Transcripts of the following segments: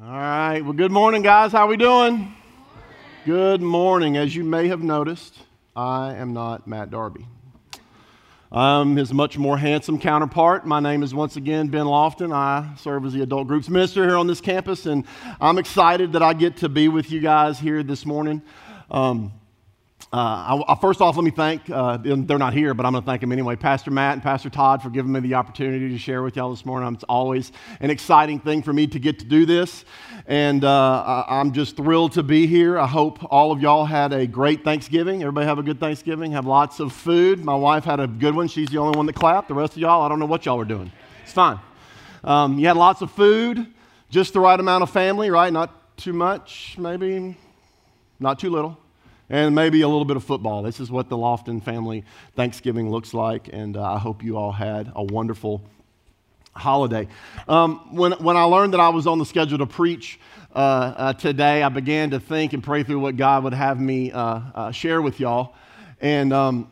All right. Well, good morning, guys. How we doing? Good morning. As you may have noticed, I am not Matt Darby. I'm his much more handsome counterpart. My name is once again Ben Lofton. I serve as the adult groups minister here on this campus, and I'm excited that I get to be with you guys here this morning. Um, uh, I, I, first off, let me thank, uh, they're not here, but I'm going to thank them anyway, Pastor Matt and Pastor Todd for giving me the opportunity to share with y'all this morning. It's always an exciting thing for me to get to do this, and uh, I, am just thrilled to be here. I hope all of y'all had a great Thanksgiving. Everybody have a good Thanksgiving, have lots of food. My wife had a good one. She's the only one that clapped. The rest of y'all, I don't know what y'all were doing. It's fine. Um, you had lots of food, just the right amount of family, right? Not too much, maybe, not too little and maybe a little bit of football. This is what the Lofton family Thanksgiving looks like, and uh, I hope you all had a wonderful holiday. Um, when, when I learned that I was on the schedule to preach uh, uh, today, I began to think and pray through what God would have me uh, uh, share with y'all. And um,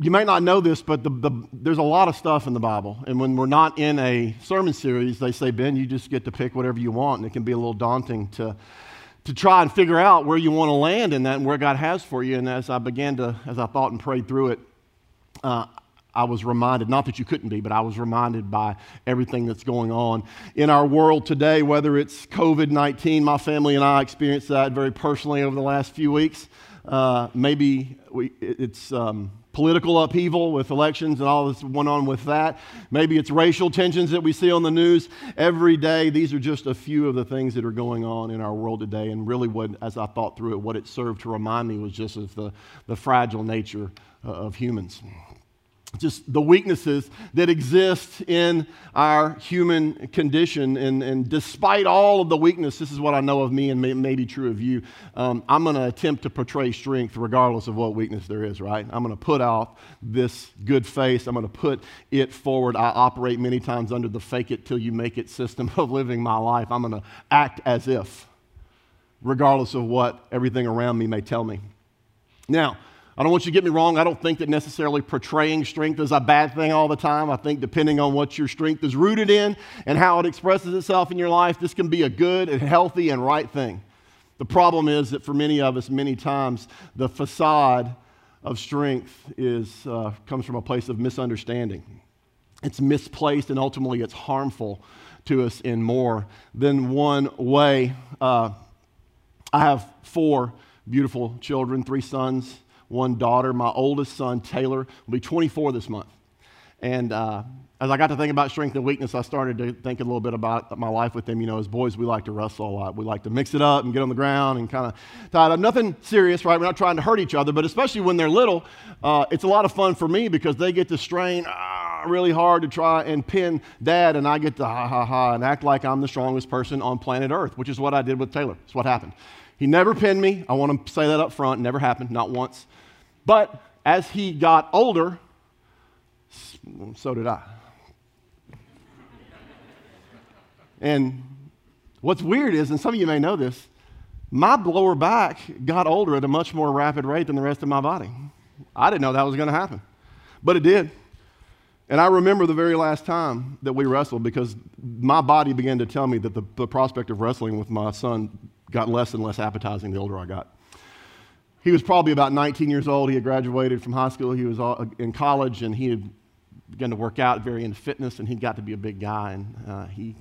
you may not know this, but the, the, there's a lot of stuff in the Bible. And when we're not in a sermon series, they say, Ben, you just get to pick whatever you want, and it can be a little daunting to to try and figure out where you want to land in that and where God has for you. And as I began to, as I thought and prayed through it, uh, I was reminded, not that you couldn't be, but I was reminded by everything that's going on in our world today, whether it's COVID 19. My family and I experienced that very personally over the last few weeks. Uh, maybe we, it's um, political upheaval with elections and all that's went on with that. Maybe it's racial tensions that we see on the news every day. These are just a few of the things that are going on in our world today. And really, what, as I thought through it, what it served to remind me was just of the, the fragile nature uh, of humans just the weaknesses that exist in our human condition. And, and despite all of the weakness, this is what I know of me and may, may be true of you. Um, I'm going to attempt to portray strength regardless of what weakness there is, right? I'm going to put out this good face. I'm going to put it forward. I operate many times under the fake it till you make it system of living my life. I'm going to act as if, regardless of what everything around me may tell me. Now, I don't want you to get me wrong. I don't think that necessarily portraying strength is a bad thing all the time. I think depending on what your strength is rooted in and how it expresses itself in your life, this can be a good and healthy and right thing. The problem is that for many of us, many times, the facade of strength is, uh, comes from a place of misunderstanding. It's misplaced and ultimately it's harmful to us in more than one way. Uh, I have four beautiful children, three sons one daughter. My oldest son, Taylor, will be 24 this month. And uh, as I got to think about strength and weakness, I started to think a little bit about my life with him. You know, as boys, we like to wrestle a lot. We like to mix it up and get on the ground and kind of tie it up. Nothing serious, right? We're not trying to hurt each other, but especially when they're little, uh, it's a lot of fun for me because they get to strain ah, really hard to try and pin dad, and I get to ha ha ha and act like I'm the strongest person on planet Earth, which is what I did with Taylor. It's what happened. He never pinned me. I want to say that up front. Never happened, not once. But as he got older, so did I. and what's weird is, and some of you may know this, my lower back got older at a much more rapid rate than the rest of my body. I didn't know that was going to happen, but it did. And I remember the very last time that we wrestled because my body began to tell me that the, the prospect of wrestling with my son got less and less appetizing the older I got. He was probably about 19 years old. He had graduated from high school. He was in college, and he had begun to work out, very into fitness, and he got to be a big guy. And uh, he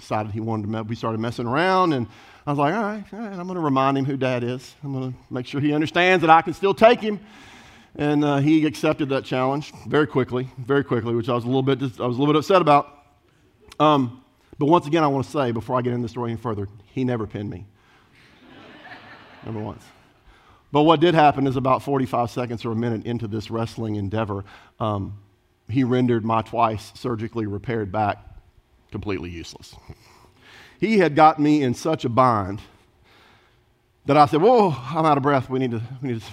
decided he wanted to. We started messing around, and I was like, all right, all right I'm going to remind him who Dad is. I'm going to make sure he understands that I can still take him. And uh, he accepted that challenge very quickly, very quickly, which I was a little bit, I was a little bit upset about. Um, but once again, I want to say before I get into the story any further, he never pinned me. never once. But what did happen is about 45 seconds or a minute into this wrestling endeavor, um, he rendered my twice surgically repaired back completely useless. He had got me in such a bind that I said, Whoa, I'm out of breath. We need to, we need to,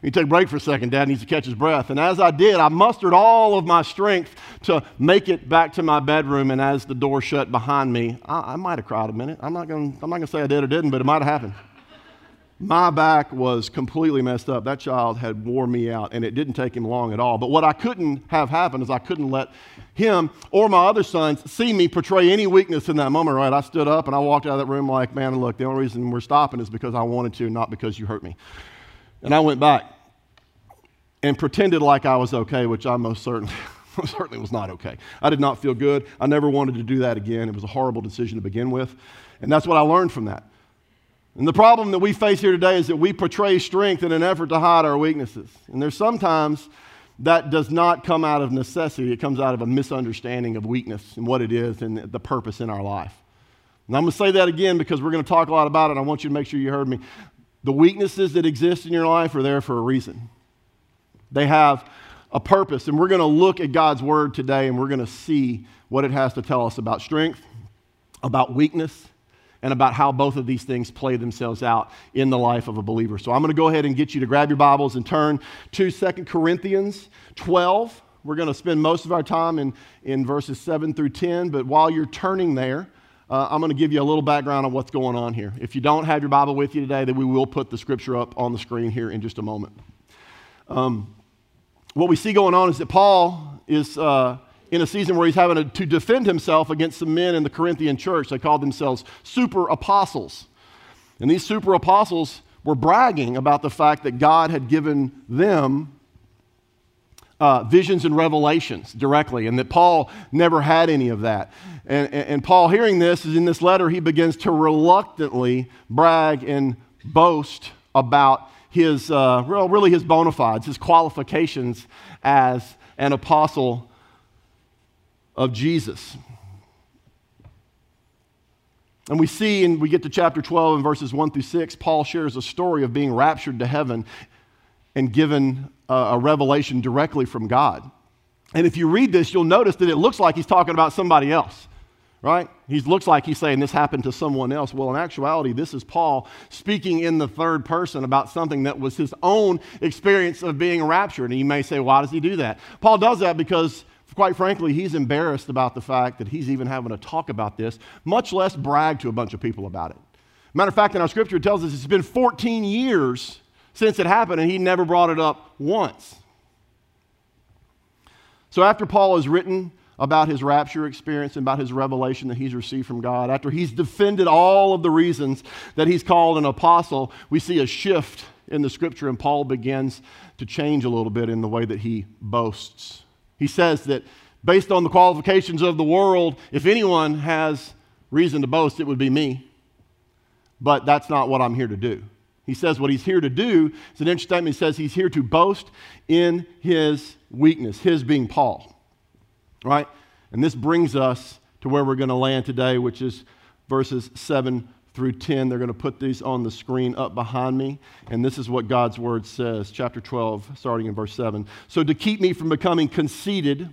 we need to take a break for a second. Dad needs to catch his breath. And as I did, I mustered all of my strength to make it back to my bedroom. And as the door shut behind me, I, I might have cried a minute. I'm not gonna, I'm not going to say I did or didn't, but it might have happened. My back was completely messed up. That child had wore me out, and it didn't take him long at all. But what I couldn't have happen is I couldn't let him or my other sons see me portray any weakness in that moment, right? I stood up and I walked out of that room like, man, look, the only reason we're stopping is because I wanted to, not because you hurt me. And I went back and pretended like I was okay, which I most certainly, certainly was not okay. I did not feel good. I never wanted to do that again. It was a horrible decision to begin with. And that's what I learned from that. And the problem that we face here today is that we portray strength in an effort to hide our weaknesses. And there's sometimes that does not come out of necessity, it comes out of a misunderstanding of weakness and what it is and the purpose in our life. And I'm going to say that again because we're going to talk a lot about it. I want you to make sure you heard me. The weaknesses that exist in your life are there for a reason, they have a purpose. And we're going to look at God's word today and we're going to see what it has to tell us about strength, about weakness, and about how both of these things play themselves out in the life of a believer. So I'm going to go ahead and get you to grab your Bibles and turn to 2 Corinthians 12. We're going to spend most of our time in, in verses 7 through 10, but while you're turning there, uh, I'm going to give you a little background on what's going on here. If you don't have your Bible with you today, then we will put the scripture up on the screen here in just a moment. Um, what we see going on is that Paul is uh, in a season where he's having to defend himself against some men in the Corinthian church. They called themselves super apostles. And these super apostles were bragging about the fact that God had given them uh, visions and revelations directly, and that Paul never had any of that. And, and, and Paul, hearing this, is in this letter, he begins to reluctantly brag and boast about his, uh, well, really his bona fides, his qualifications as an apostle of Jesus. And we see, and we get to chapter 12 and verses 1 through 6, Paul shares a story of being raptured to heaven and given a, a, revelation directly from God. And if you read this, you'll notice that it looks like he's talking about somebody else, right? He looks like he's saying this happened to someone else. Well, in actuality, this is Paul speaking in the third person about something that was his own experience of being raptured. And you may say, why does he do that? Paul does that because quite frankly, he's embarrassed about the fact that he's even having to talk about this, much less brag to a bunch of people about it. Matter of fact, in our scripture, it tells us it's been 14 years since it happened, and he never brought it up once. So, after Paul has written about his rapture experience and about his revelation that he's received from God, after he's defended all of the reasons that he's called an apostle, we see a shift in the scripture, and Paul begins to change a little bit in the way that he boasts. He says that based on the qualifications of the world, if anyone has reason to boast, it would be me. But that's not what I'm here to do. He says what he's here to do is an interesting statement. He says he's here to boast in his weakness, his being Paul. Right? And this brings us to where we're going to land today, which is verses 7 through 10. They're going to put these on the screen up behind me. And this is what God's word says, chapter 12, starting in verse 7. So, to keep me from becoming conceited,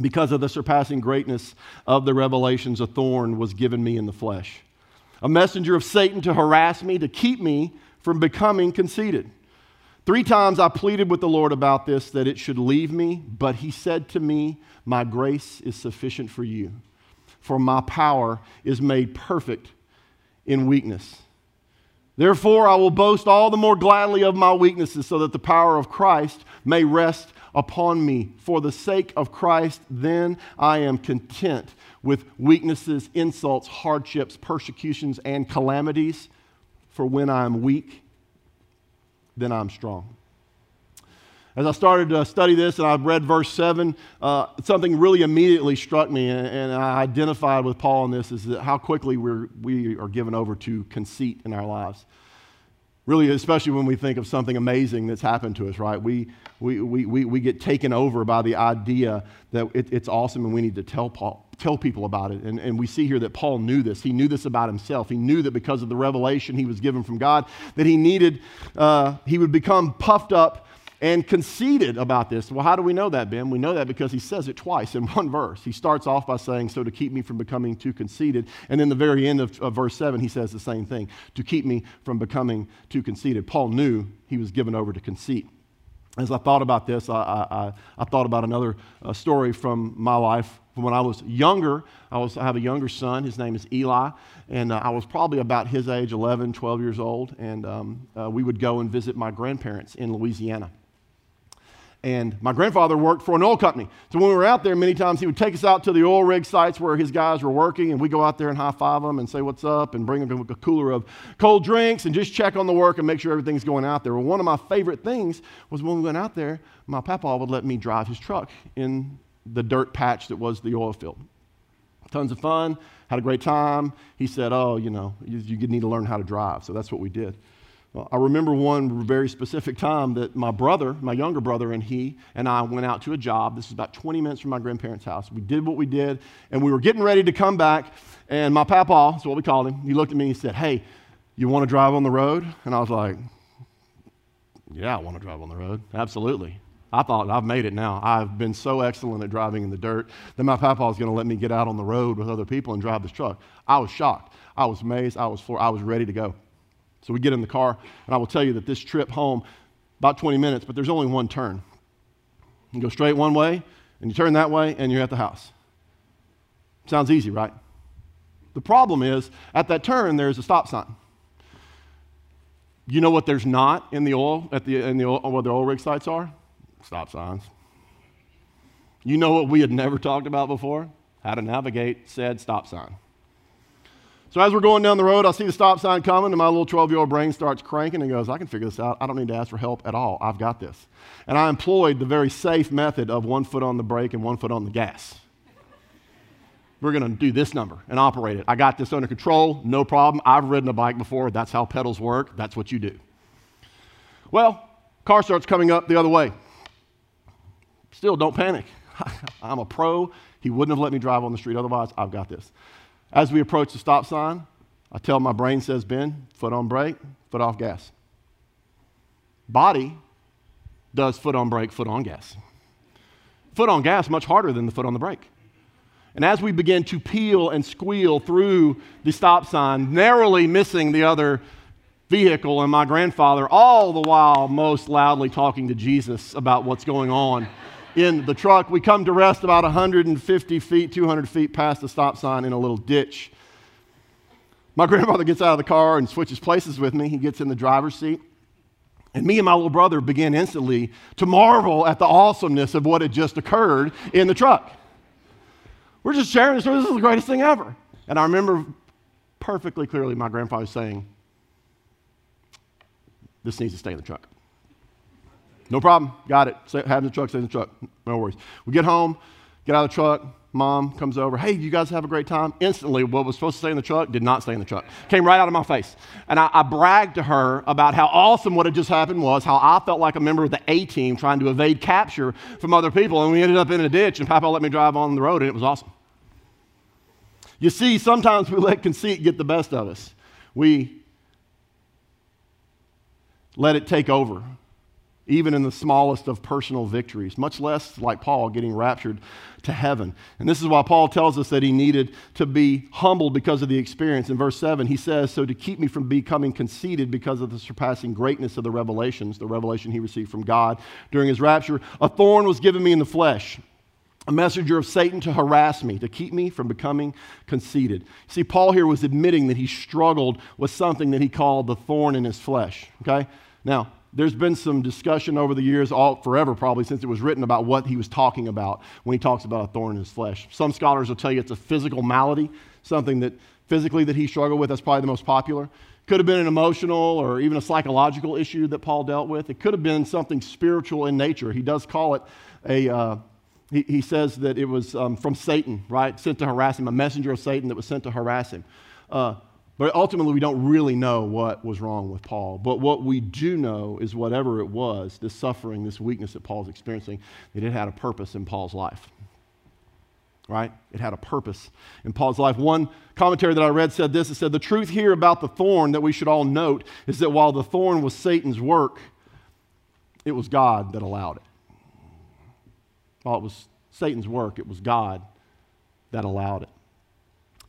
because of the surpassing greatness of the revelations, a thorn was given me in the flesh, a messenger of Satan to harass me, to keep me from becoming conceited. Three times I pleaded with the Lord about this, that it should leave me, but he said to me, My grace is sufficient for you, for my power is made perfect in weakness. Therefore, I will boast all the more gladly of my weaknesses, so that the power of Christ may rest upon me. For the sake of Christ, then I am content with weaknesses, insults, hardships, persecutions, and calamities. For when I am weak, then I'm strong. As I started to study this and I read verse 7, uh, something really immediately struck me, and, and, I identified with Paul in this is that how quickly we're, we are given over to conceit in our lives. Really, especially when we think of something amazing that's happened to us, right? We, we, we, we, we get taken over by the idea that it, it's awesome and we need to tell, Paul, tell people about it. And, and we see here that Paul knew this. He knew this about himself. He knew that because of the revelation he was given from God, that he needed, uh, he would become puffed up and conceited about this. Well, how do we know that, Ben? We know that because he says it twice in one verse. He starts off by saying, So to keep me from becoming too conceited. And then the very end of, of verse 7, he says the same thing to keep me from becoming too conceited. Paul knew he was given over to conceit. As I thought about this, I, I, I thought about another uh, story from my life when I was younger, I, was, I have a younger son. His name is Eli. And uh, I was probably about his age, 11, 12 years old. And um, uh, we would go and visit my grandparents in Louisiana. And my grandfather worked for an oil company. So when we were out there, many times he would take us out to the oil rig sites where his guys were working, and we go out there and high five them and say what's up and bring them a cooler of cold drinks and just check on the work and make sure everything's going out there. Well, one of my favorite things was when we went out there, my papa would let me drive his truck in the dirt patch that was the oil field. Tons of fun, had a great time. He said, Oh, you know, you, you need to learn how to drive. So that's what we did. I remember one very specific time that my brother, my younger brother, and he and I went out to a job. This is about 20 minutes from my grandparents' house. We did what we did, and we were getting ready to come back. And my papa, that's what we called him, he looked at me and he said, Hey, you want to drive on the road? And I was like, Yeah, I want to drive on the road. Absolutely. I thought, I've made it now. I've been so excellent at driving in the dirt that my papa was going to let me get out on the road with other people and drive this truck. I was shocked. I was amazed. I was floored. I was ready to go. So we get in the car, and I will tell you that this trip home, about 20 minutes, but there's only one turn. You go straight one way, and you turn that way, and you're at the house. Sounds easy, right? The problem is, at that turn, there's a stop sign. You know what there's not in the oil, at the, in the oil, where the oil rig sites are? stop signs. You know what we had never talked about before? How to navigate said stop sign. So as we're going down the road, I see the stop sign coming, and my little 12 year old brain starts cranking and goes, I can figure this out. I don't need to ask for help at all. I've got this. And I employed the very safe method of one foot on the brake and one foot on the gas. We're going to do this number and operate it. I got this under control, no problem. I've ridden a bike before. That's how pedals work. That's what you do. Well, car starts coming up the other way. Still, don't panic. I'm a pro. He wouldn't have let me drive on the street otherwise. I've got this. As we approach the stop sign, I tell my brain says, Ben, foot on brake, foot off gas. Body does foot on brake, foot on gas. Foot on gas much harder than the foot on the brake. And as we begin to peel and squeal through the stop sign, narrowly missing the other vehicle and my grandfather, all the while most loudly talking to Jesus about what's going on in the truck. We come to rest about 150 feet, 200 feet past the stop sign in a little ditch. My grandfather gets out of the car and switches places with me. He gets in the driver's seat. And me and my little brother begin instantly to marvel at the awesomeness of what had just occurred in the truck. We're just sharing story. This is the greatest thing ever. And I remember perfectly clearly my grandfather saying, This needs to stay in the truck. No problem. Got it. Have in the truck, stay in the truck. No worries. We get home, get out of the truck. Mom comes over. Hey, you guys have a great time? Instantly, what was supposed to stay in the truck did not stay in the truck. Came right out of my face. And I, I bragged to her about how awesome what had just happened was, how I felt like a member of the A team trying to evade capture from other people. And we ended up in a ditch, and Papa let me drive on the road, and it was awesome. You see, sometimes we let conceit get the best of us. We let it take over even in the smallest of personal victories, much less like Paul getting raptured to heaven. And this is why Paul tells us that he needed to be humbled because of the experience. In verse 7, he says, So to keep me from becoming conceited because of the surpassing greatness of the revelations, the revelation he received from God during his rapture, a thorn was given me in the flesh. A messenger of Satan to harass me, to keep me from becoming conceited. See, Paul here was admitting that he struggled with something that he called the thorn in his flesh. Okay? Now, there's been some discussion over the years, all forever probably, since it was written about what he was talking about when he talks about a thorn in his flesh. Some scholars will tell you it's a physical malady, something that physically that he struggled with. That's probably the most popular. Could have been an emotional or even a psychological issue that Paul dealt with. It could have been something spiritual in nature. He does call it a. Uh, he, he, says that it was um, from Satan, right? Sent to harass him, a messenger of Satan that was sent to harass him. Uh, but ultimately, we don't really know what was wrong with Paul. But what we do know is whatever it was, this suffering, this weakness that Paul's experiencing, that it had a purpose in Paul's life. Right? It had a purpose in Paul's life. One commentary that I read said this it said, The truth here about the thorn that we should all note is that while the thorn was Satan's work, it was God that allowed it. While it was Satan's work, it was God that allowed it.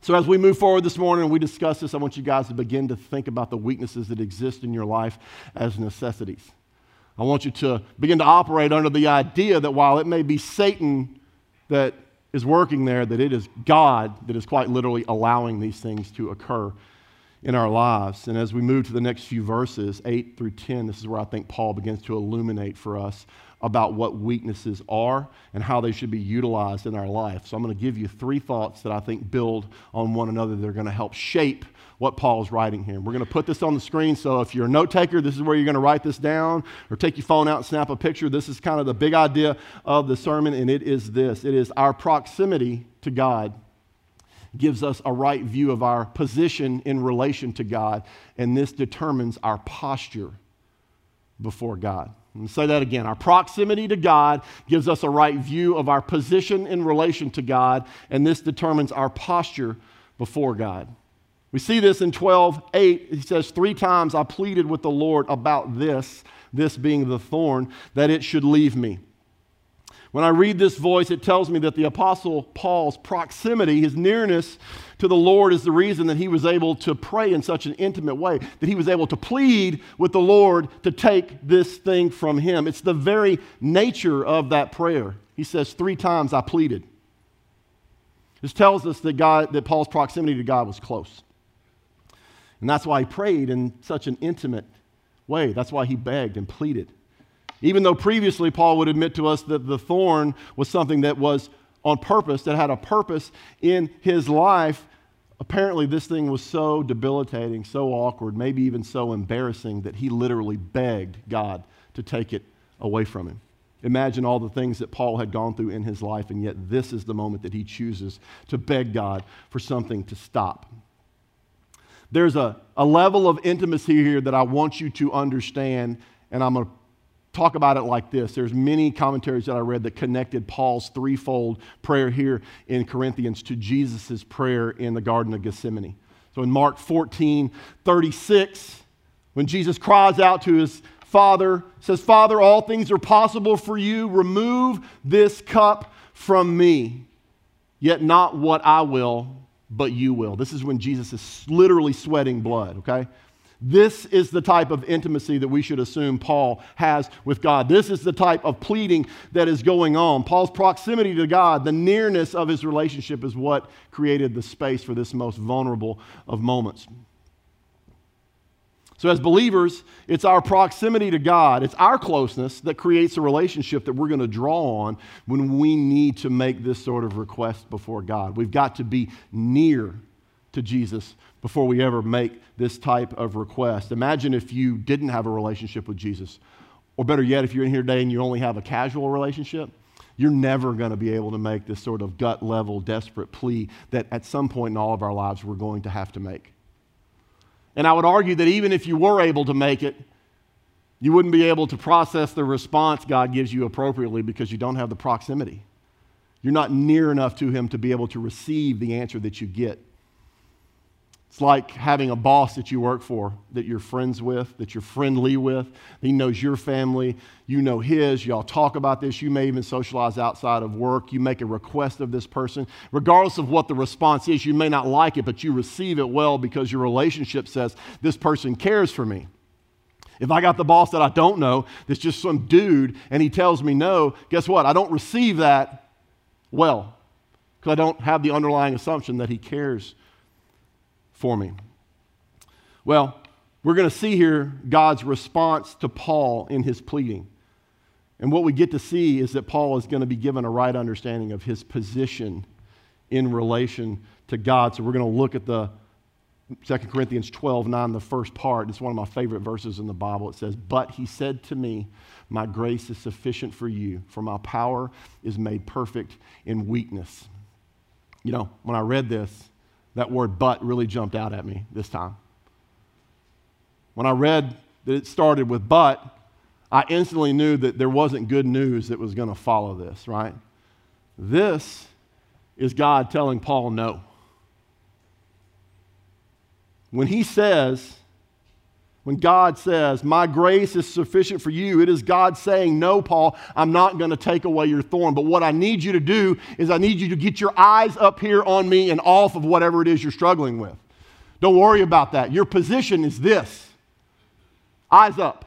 So, as we move forward this morning and we discuss this, I want you guys to begin to think about the weaknesses that exist in your life as necessities. I want you to begin to operate under the idea that while it may be Satan that is working there, that it is God that is quite literally allowing these things to occur in our lives. And as we move to the next few verses, 8 through 10, this is where I think Paul begins to illuminate for us about what weaknesses are and how they should be utilized in our life. So I'm going to give you three thoughts that I think build on one another that are going to help shape what Paul is writing here. We're going to put this on the screen, so if you're a note taker, this is where you're going to write this down, or take your phone out and snap a picture. This is kind of the big idea of the sermon, and it is this it is our proximity to God gives us a right view of our position in relation to God, and this determines our posture before God. Let me say that again. Our proximity to God gives us a right view of our position in relation to God, and this determines our posture before God. We see this in 12 8. He says, Three times I pleaded with the Lord about this, this being the thorn, that it should leave me. When I read this voice, it tells me that the Apostle Paul's proximity, his nearness to the Lord, is the reason that he was able to pray in such an intimate way, that he was able to plead with the Lord to take this thing from him. It's the very nature of that prayer. He says, Three times I pleaded. This tells us that, God, that Paul's proximity to God was close. And that's why he prayed in such an intimate way. That's why he begged and pleaded. Even though previously Paul would admit to us that the thorn was something that was on purpose, that had a purpose in his life, apparently this thing was so debilitating, so awkward, maybe even so embarrassing that he literally begged God to take it away from him. Imagine all the things that Paul had gone through in his life, and yet this is the moment that he chooses to beg God for something to stop. There's a, a level of intimacy here that I want you to understand, and I'm going to talk about it like this. There's many commentaries that I read that connected Paul's threefold prayer here in Corinthians to Jesus' prayer in the Garden of Gethsemane. So in Mark 14, 36, when Jesus cries out to his Father, says, Father, all things are possible for you. Remove this cup from me. Yet not what I will, but you will. This is when Jesus is literally sweating blood, okay? This is the type of intimacy that we should assume Paul has with God. This is the type of pleading that is going on. Paul's proximity to God, the nearness of his relationship, is what created the space for this most vulnerable of moments. So, as believers, it's our proximity to God, it's our closeness that creates a relationship that we're going to draw on when we need to make this sort of request before God. We've got to be near to Jesus before we ever make this type of request. Imagine if you didn't have a relationship with Jesus, or better yet, if you're in here today and you only have a casual relationship. You're never going to be able to make this sort of gut level, desperate plea that at some point in all of our lives we're going to have to make. And I would argue that even if you were able to make it, you wouldn't be able to process the response God gives you appropriately because you don't have the proximity. You're not near enough to Him to be able to receive the answer that you get. It's like having a boss that you work for, that you're friends with, that you're friendly with. He knows your family, you know his. Y'all talk about this. You may even socialize outside of work. You make a request of this person. Regardless of what the response is, you may not like it, but you receive it well because your relationship says, This person cares for me. If I got the boss that I don't know, that's just some dude, and he tells me no, guess what? I don't receive that well because I don't have the underlying assumption that he cares for me? Well, we're going to see here God's response to Paul in his pleading. And what we get to see is that Paul is going to be given a right understanding of his position in relation to God. So we're going to look at the 2 Corinthians 12 9, the first part. It's one of my favorite verses in the Bible. It says, But he said to me, My grace is sufficient for you, for my power is made perfect in weakness. You know, when I read this, that word but really jumped out at me this time. When I read that it started with but, I instantly knew that there wasn't good news that was going to follow this, right? This is God telling Paul no. When he says, when God says, My grace is sufficient for you, it is God saying, No, Paul, I'm not going to take away your thorn. But what I need you to do is I need you to get your eyes up here on me and off of whatever it is you're struggling with. Don't worry about that. Your position is this eyes up.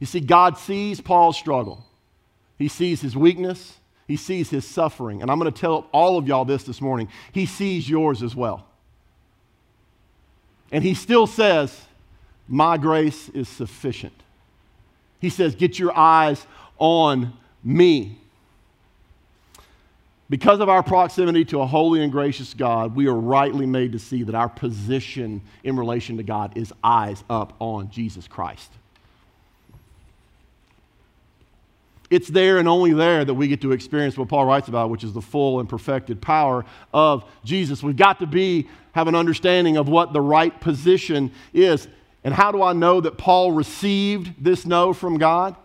You see, God sees Paul's struggle, He sees his weakness, He sees his suffering. And I'm going to tell all of y'all this this morning. He sees yours as well. And he still says, My grace is sufficient. He says, Get your eyes on me. Because of our proximity to a holy and gracious God, we are rightly made to see that our position in relation to God is eyes up on Jesus Christ. It's there and only there that we get to experience what Paul writes about, which is the full and perfected power of Jesus. We've got to be have an understanding of what the right position is. And how do I know that Paul received this no from God?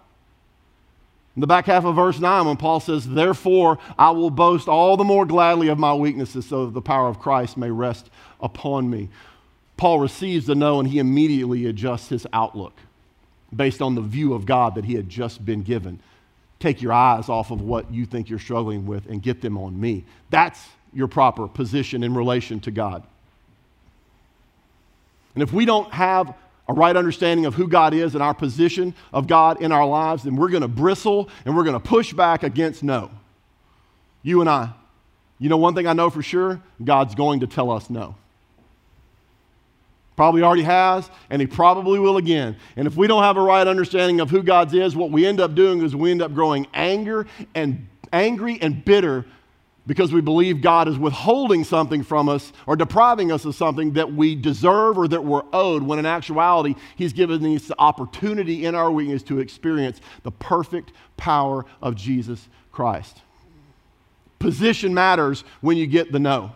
In the back half of verse 9, when Paul says, Therefore, I will boast all the more gladly of my weaknesses, so that the power of Christ may rest upon me. Paul receives the no, and he immediately adjusts his outlook based on the view of God that he had just been given. Take your eyes off of what you think you're struggling with and get them on me. That's your proper position in relation to God. And if we don't have a right understanding of who God is and our position of God in our lives, then we're going to bristle and we're going to push back against no. You and I. You know, one thing I know for sure God's going to tell us no. Probably already has, and He probably will again. And if we don't have a right understanding of who God is, what we end up doing is we end up growing anger and angry and bitter because we believe God is withholding something from us or depriving us of something that we deserve or that we're owed, when in actuality, He's given us the opportunity in our weakness to experience the perfect power of Jesus Christ. Position matters when you get the no.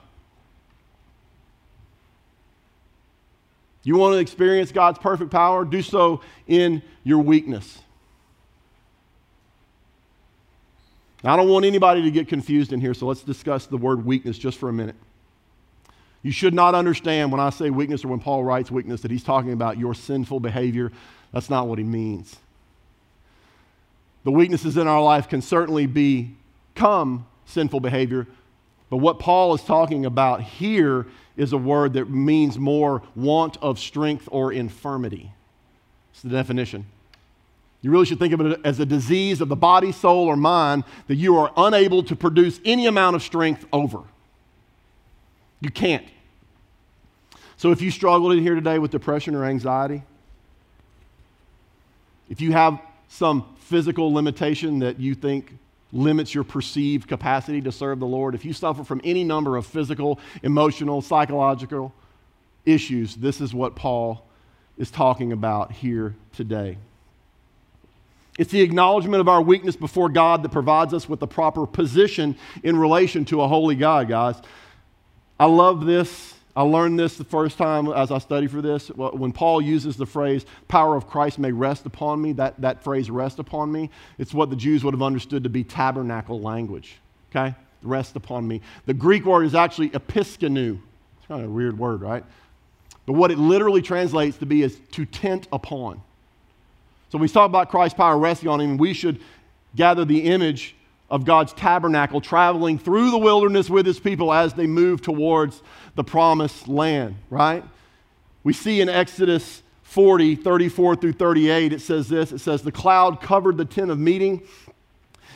You want to experience God's perfect power? Do so in your weakness. Now, I don't want anybody to get confused in here, so let's discuss the word weakness just for a minute. You should not understand when I say weakness or when Paul writes weakness that he's talking about your sinful behavior. That's not what he means. The weaknesses in our life can certainly become sinful behavior, but what Paul is talking about here is a word that means more want of strength or infirmity. It's the definition. You really should think of it as a disease of the body, soul, or mind that you are unable to produce any amount of strength over. You can't. So if you struggled in here today with depression or anxiety, if you have some physical limitation that you think limits your perceived capacity to serve the Lord, if you suffer from any number of physical, emotional, psychological issues, this is what Paul is talking about here today. It's the acknowledgement of our weakness before God that provides us with the proper position in relation to a holy God, guys. I love this. I learned this the first time as I studied for this. When Paul uses the phrase, power of Christ may rest upon me, that, that phrase, rest upon me, it's what the Jews would have understood to be tabernacle language. Okay? Rest upon me. The Greek word is actually episkenu. It's kind of a weird word, right? But what it literally translates to be is to tent upon. So when we talk about Christ's power resting on him, we should gather the image of God's tabernacle traveling through the wilderness with his people as they move towards the promised land, right? We see in Exodus 40, 34 through 38, it says this it says, The cloud covered the tent of meeting,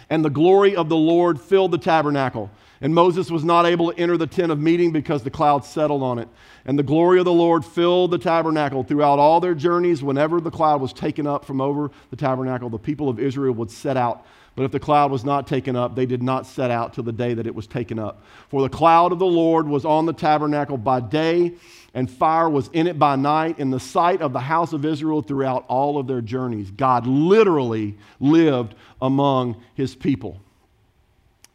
and the glory of the Lord filled the tabernacle. And Moses was not able to enter the tent of meeting because the cloud settled on it. And the glory of the Lord filled the tabernacle throughout all their journeys. Whenever the cloud was taken up from over the tabernacle, the people of Israel would set out. But if the cloud was not taken up, they did not set out till the day that it was taken up. For the cloud of the Lord was on the tabernacle by day, and fire was in it by night, in the sight of the house of Israel throughout all of their journeys. God literally lived among his people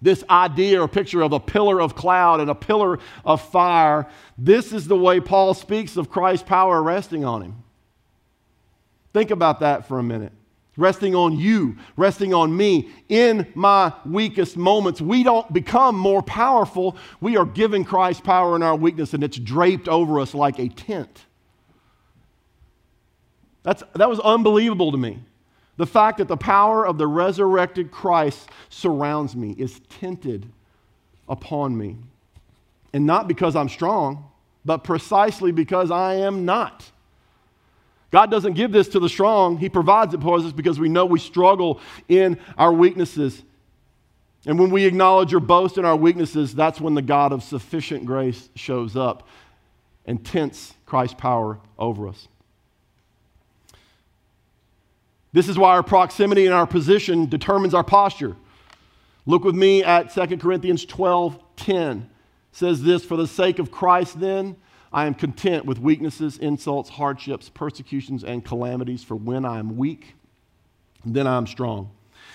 this idea or picture of a pillar of cloud and a pillar of fire, this is the way Paul speaks of Christ's power resting on him. Think about that for a minute. Resting on you, resting on me in my weakest moments. We don't become more powerful. We are given Christ power in our weakness, and it's draped over us like a tent. That's, that was unbelievable to me. The fact that the power of the resurrected Christ surrounds me is tinted upon me. And not because I'm strong, but precisely because I am not. God doesn't give this to the strong, He provides it for us because we know we struggle in our weaknesses. And when we acknowledge or boast in our weaknesses, that's when the God of sufficient grace shows up and tents Christ's power over us. This is why our proximity and our position determines our posture. Look with me at 2 Corinthians 12 10. It says this For the sake of Christ, then, I am content with weaknesses, insults, hardships, persecutions, and calamities, for when I am weak, then I am strong.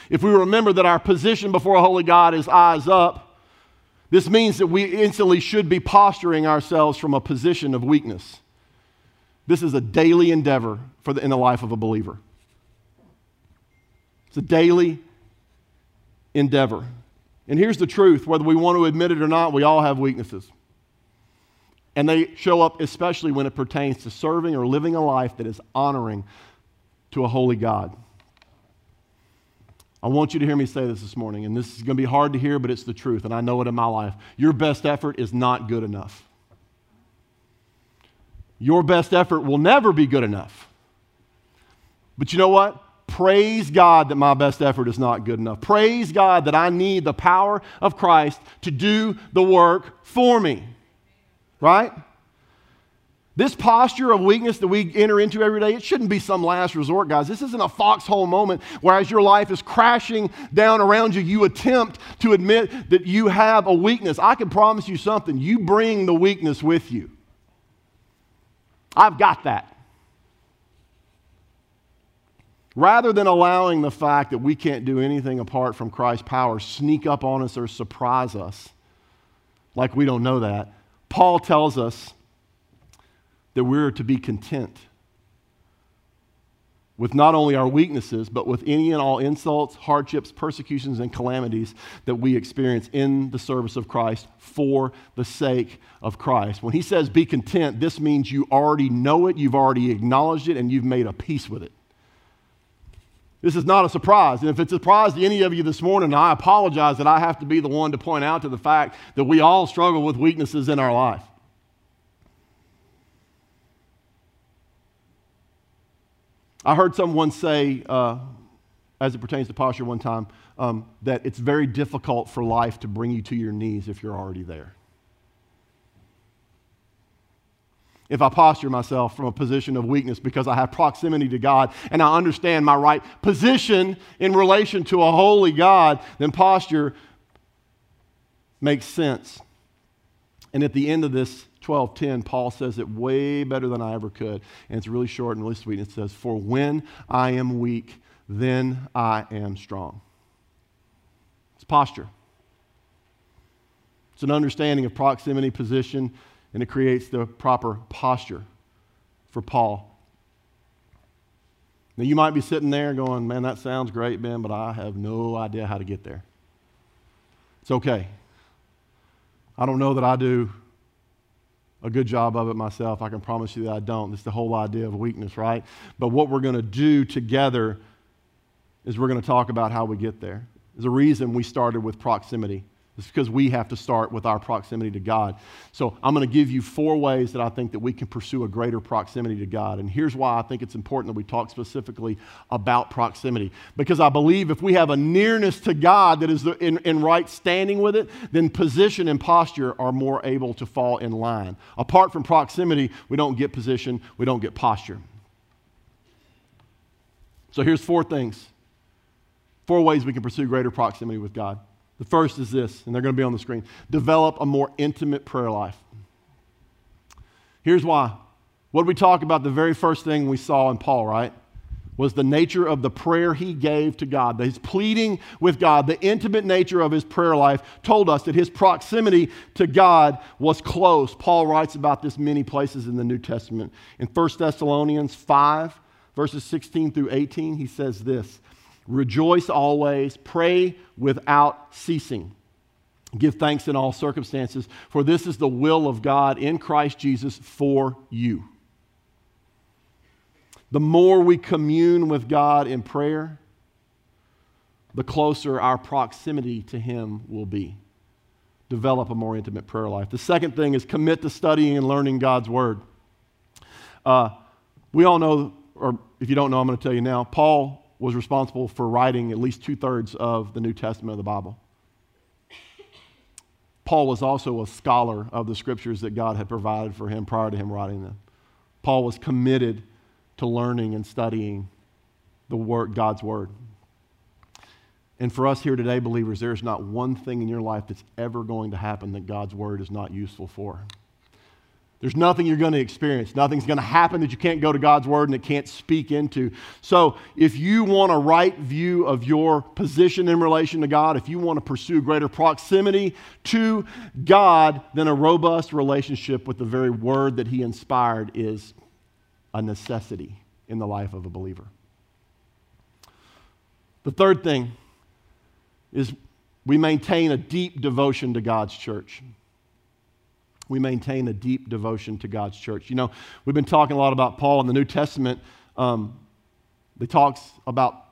If we remember that our position before a holy God is eyes up, this means that we instantly should be posturing ourselves from a position of weakness. This is a daily endeavor for the, in the life of a believer. It's a daily endeavor. And here's the truth whether we want to admit it or not, we all have weaknesses. And they show up especially when it pertains to serving or living a life that is honoring to a holy God. I want you to hear me say this this morning, and this is going to be hard to hear, but it's the truth, and I know it in my life. Your best effort is not good enough. Your best effort will never be good enough. But you know what? Praise God that my best effort is not good enough. Praise God that I need the power of Christ to do the work for me. Right? This posture of weakness that we enter into every day, it shouldn't be some last resort, guys. This isn't a foxhole moment where, as your life is crashing down around you, you attempt to admit that you have a weakness. I can promise you something you bring the weakness with you. I've got that. Rather than allowing the fact that we can't do anything apart from Christ's power sneak up on us or surprise us, like we don't know that, Paul tells us that we're to be content with not only our weaknesses, but with any and all insults, hardships, persecutions, and calamities that we experience in the service of Christ for the sake of Christ. When he says be content, this means you already know it, you've already acknowledged it, and you've made a peace with it. This is not a surprise. And if it's a surprise to any of you this morning, I apologize that I have to be the one to point out to the fact that we all struggle with weaknesses in our life. I heard someone say, uh, as it pertains to posture one time, um, that it's very difficult for life to bring you to your knees if you're already there. If I posture myself from a position of weakness because I have proximity to God and I understand my right position in relation to a holy God, then posture makes sense. And at the end of this 12:10, Paul says it way better than I ever could. And it's really short and really sweet. It says, For when I am weak, then I am strong. It's posture. It's an understanding of proximity, position, and it creates the proper posture for Paul. Now, you might be sitting there going, Man, that sounds great, Ben, but I have no idea how to get there. It's okay. I don't know that I do a good job of it myself. I can promise you that I don't. It's the whole idea of weakness, right? But what we're going to do together is we're going to talk about how we get there. There's a reason we started with proximity. It's because we have to start with our proximity to God. So I'm going to give you four ways that I think that we can pursue a greater proximity to God. And here's why I think it's important that we talk specifically about proximity. Because I believe if we have a nearness to God that is in, in right standing with it, then position and posture are more able to fall in line. Apart from proximity, we don't get position, we don't get posture. So here's four things. Four ways we can pursue greater proximity with God. The first is this, and they're going to be on the screen develop a more intimate prayer life. Here's why. What we talk about? The very first thing we saw in Paul, right? Was the nature of the prayer he gave to God. His pleading with God, the intimate nature of his prayer life told us that his proximity to God was close. Paul writes about this many places in the New Testament. In 1 Thessalonians 5, verses 16 through 18, he says this Rejoice always, pray without ceasing. Give thanks in all circumstances, for this is the will of God in Christ Jesus for you. The more we commune with God in prayer, the closer our proximity to Him will be. Develop a more intimate prayer life. The second thing is commit to studying and learning God's Word. Uh, we all know, or if you don't know, I'm going to tell you now, Paul was responsible for writing at least two thirds of the New Testament of the Bible. Paul was also a scholar of the scriptures that God had provided for him prior to him writing them. Paul was committed to learning and studying the word, God's word. And for us here today, believers, there's not one thing in your life that's ever going to happen that God's word is not useful for. There's nothing you're going to experience. Nothing's going to happen that you can't go to God's Word and it can't speak into. So, if you want a right view of your position in relation to God, if you want to pursue greater proximity to God, then a robust relationship with the very Word that He inspired is a necessity in the life of a believer. The third thing is we maintain a deep devotion to God's church we maintain a deep devotion to God's church. You know, we've been talking a lot about Paul in the New Testament. Um, he talks about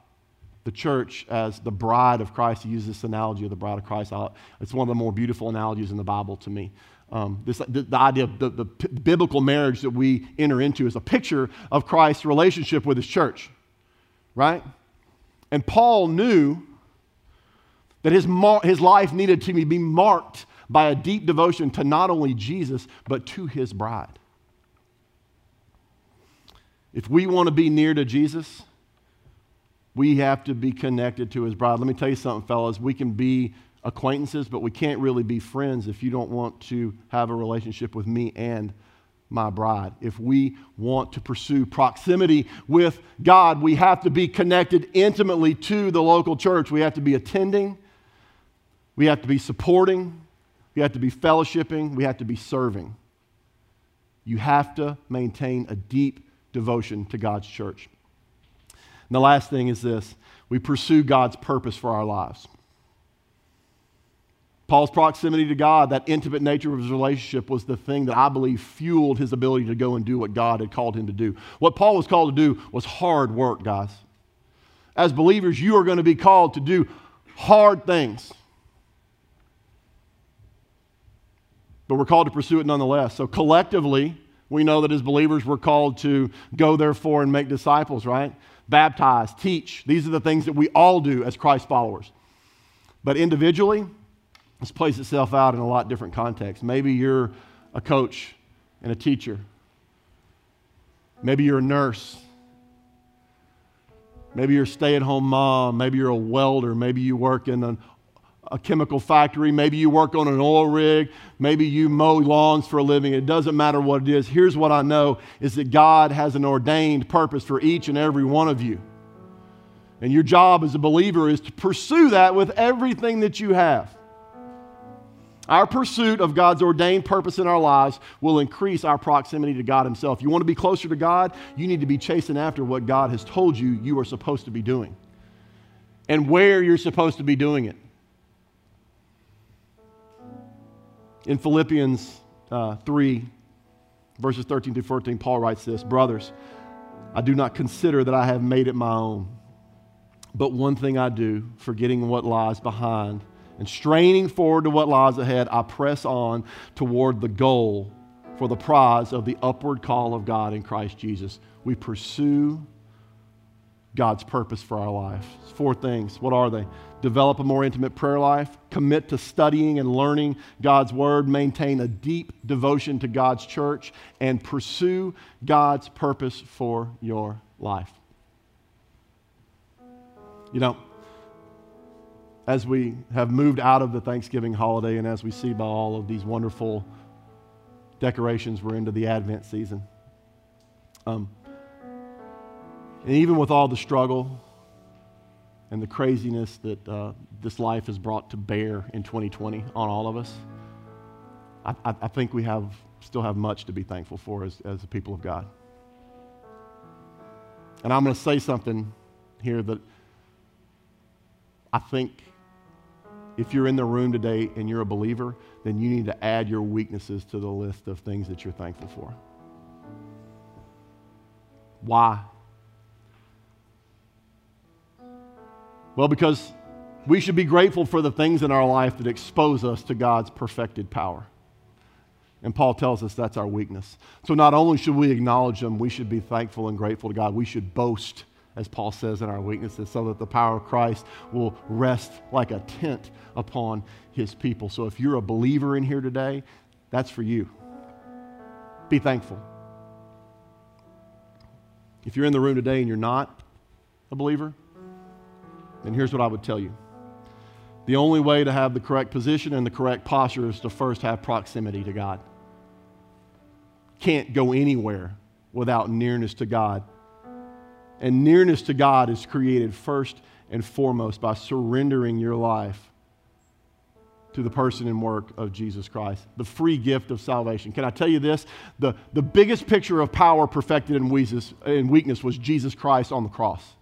the church as the bride of Christ. He uses this analogy of the bride of Christ. It's one of the more beautiful analogies in the Bible to me. Um, this, the, the, idea of the, the p- biblical marriage that we enter into is a picture of Christ's relationship with his church, right? And Paul knew that his, mar- his life needed to be marked by a deep devotion to not only Jesus, but to his bride. If we want to be near to Jesus, we have to be connected to his bride. Let me tell you something, fellas. We can be acquaintances, but we can't really be friends if you don't want to have a relationship with me and my bride. If we want to pursue proximity with God, we have to be connected intimately to the local church. We have to be attending, we have to be supporting, we have to be fellowshipping. We have to be serving. You have to maintain a deep devotion to God's church. And the last thing is this we pursue God's purpose for our lives. Paul's proximity to God, that intimate nature of his relationship, was the thing that I believe fueled his ability to go and do what God had called him to do. What Paul was called to do was hard work, guys. As believers, you are going to be called to do hard things. But we're called to pursue it nonetheless. So collectively, we know that as believers, we're called to go, therefore, and make disciples, right? Baptize, teach. These are the things that we all do as Christ followers. But individually, this plays itself out in a lot different contexts. Maybe you're a coach and a teacher. Maybe you're a nurse. Maybe you're a stay at home mom. Maybe you're a welder. Maybe you work in an a chemical factory. Maybe you work on an oil rig. Maybe you mow lawns for a living. It doesn't matter what it is. Here's what I know is that God has an ordained purpose for each and every one of you. And your job as a believer is to pursue that with everything that you have. Our pursuit of God's ordained purpose in our lives will increase our proximity to God Himself. You want to be closer to God? You need to be chasing after what God has told you you are supposed to be doing and where you're supposed to be doing it. In Philippians uh, 3, verses 13 through 14, Paul writes this Brothers, I do not consider that I have made it my own. But one thing I do, forgetting what lies behind and straining forward to what lies ahead, I press on toward the goal for the prize of the upward call of God in Christ Jesus. We pursue God's purpose for our life. Four things. What are they? Develop a more intimate prayer life, commit to studying and learning God's word, maintain a deep devotion to God's church, and pursue God's purpose for your life. You know, as we have moved out of the Thanksgiving holiday and as we see by all of these wonderful decorations, we're into the Advent season. Um, and even with all the struggle and the craziness that uh, this life has brought to bear in 2020 on all of us, I, I, think we have, still have much to be thankful for as, as the people of God. And I'm going to say something here that I think if you're in the room today and you're a believer, then you need to add your weaknesses to the list of things that you're thankful for. Why? Well, because we should be grateful for the things in our life that expose us to God's perfected power. And Paul tells us that's our weakness. So not only should we acknowledge them, we should be thankful and grateful to God. We should boast as Paul says in our weaknesses, so that the power of Christ will rest like a tent upon his people. So if you're a believer in here today, that's for you. Be thankful. If you're in the room today and you're not a believer, then here's what I would tell you. The only way to have the correct position and the correct posture is to first have proximity to God. Can't go anywhere without nearness to God. And nearness to God is created first and foremost by surrendering your life to the person and work of Jesus Christ, the free gift of salvation. Can I tell you this? The, the biggest picture of power perfected in weakness was Jesus Christ on the cross.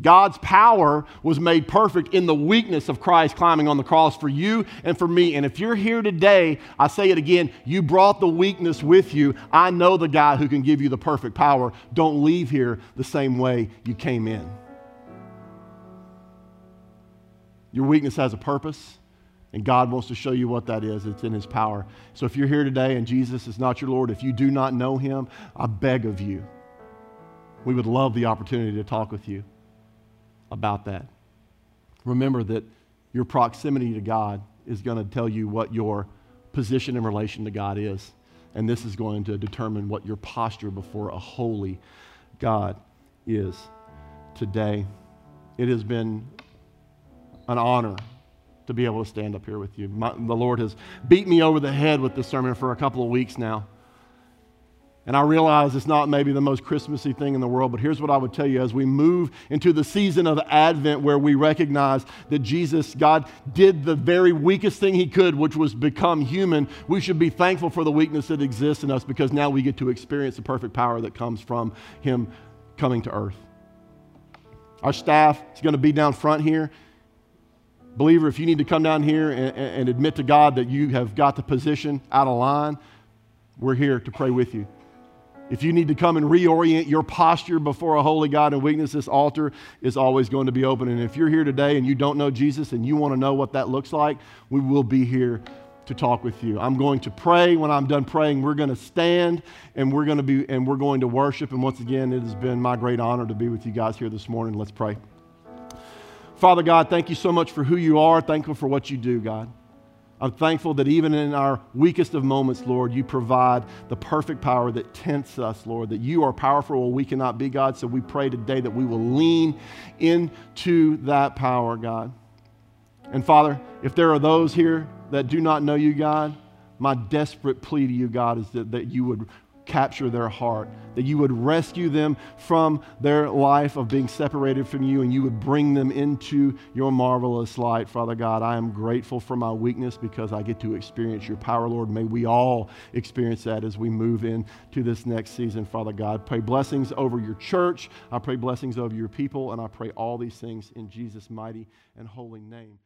God's power was made perfect in the weakness of Christ climbing on the cross for you and for me. And if you're here today, I say it again, you brought the weakness with you. I know the God who can give you the perfect power. Don't leave here the same way you came in. Your weakness has a purpose. And God wants to show you what that is. It's in His power. So if you're here today and Jesus is not your Lord, if you do not know Him, I beg of you, we would love the opportunity to talk with you about that. Remember that your proximity to God is going to tell you what your position in relation to God is. And this is going to determine what your posture before a holy God is today. It has been an honor to be able to stand up here with you. My, the Lord has beat me over the head with this sermon for a couple of weeks now. And I realize it's not maybe the most Christmassy thing in the world, but here's what I would tell you as we move into the season of Advent where we recognize that Jesus, God, did the very weakest thing he could, which was become human, we should be thankful for the weakness that exists in us because now we get to experience the perfect power that comes from him coming to earth. Our staff is going to be down front here. Believer, if you need to come down here and, and, admit to God that you have got the position out of line, we're here to pray with you. If you need to come and reorient your posture before a holy God in weakness, this altar is always going to be open. And if you're here today and you don't know Jesus and you want to know what that looks like, we will be here to talk with you. I'm going to pray. When I'm done praying, we're going to stand and we're going to be and we're going to worship. And once again, it has been my great honor to be with you guys here this morning. Let's pray. Father God, thank you so much for who you are. Thankful for what you do, God. I'm thankful that even in our weakest of moments, Lord, you provide the perfect power that tents us, Lord, that you are powerful where we cannot be, God. So we pray today that we will lean into that power, God. And Father, if there are those here that do not know you, God, my desperate plea to you, God, is that, that you would capture their heart, that you would rescue them from their life of being separated from you and you would bring them into your marvelous light. Father God, I am grateful for my weakness because I get to experience your power, Lord. May we all experience that as we move into this next season, Father God. Pray blessings over your church. I pray blessings over your people, and I pray all these things in Jesus' mighty and holy name.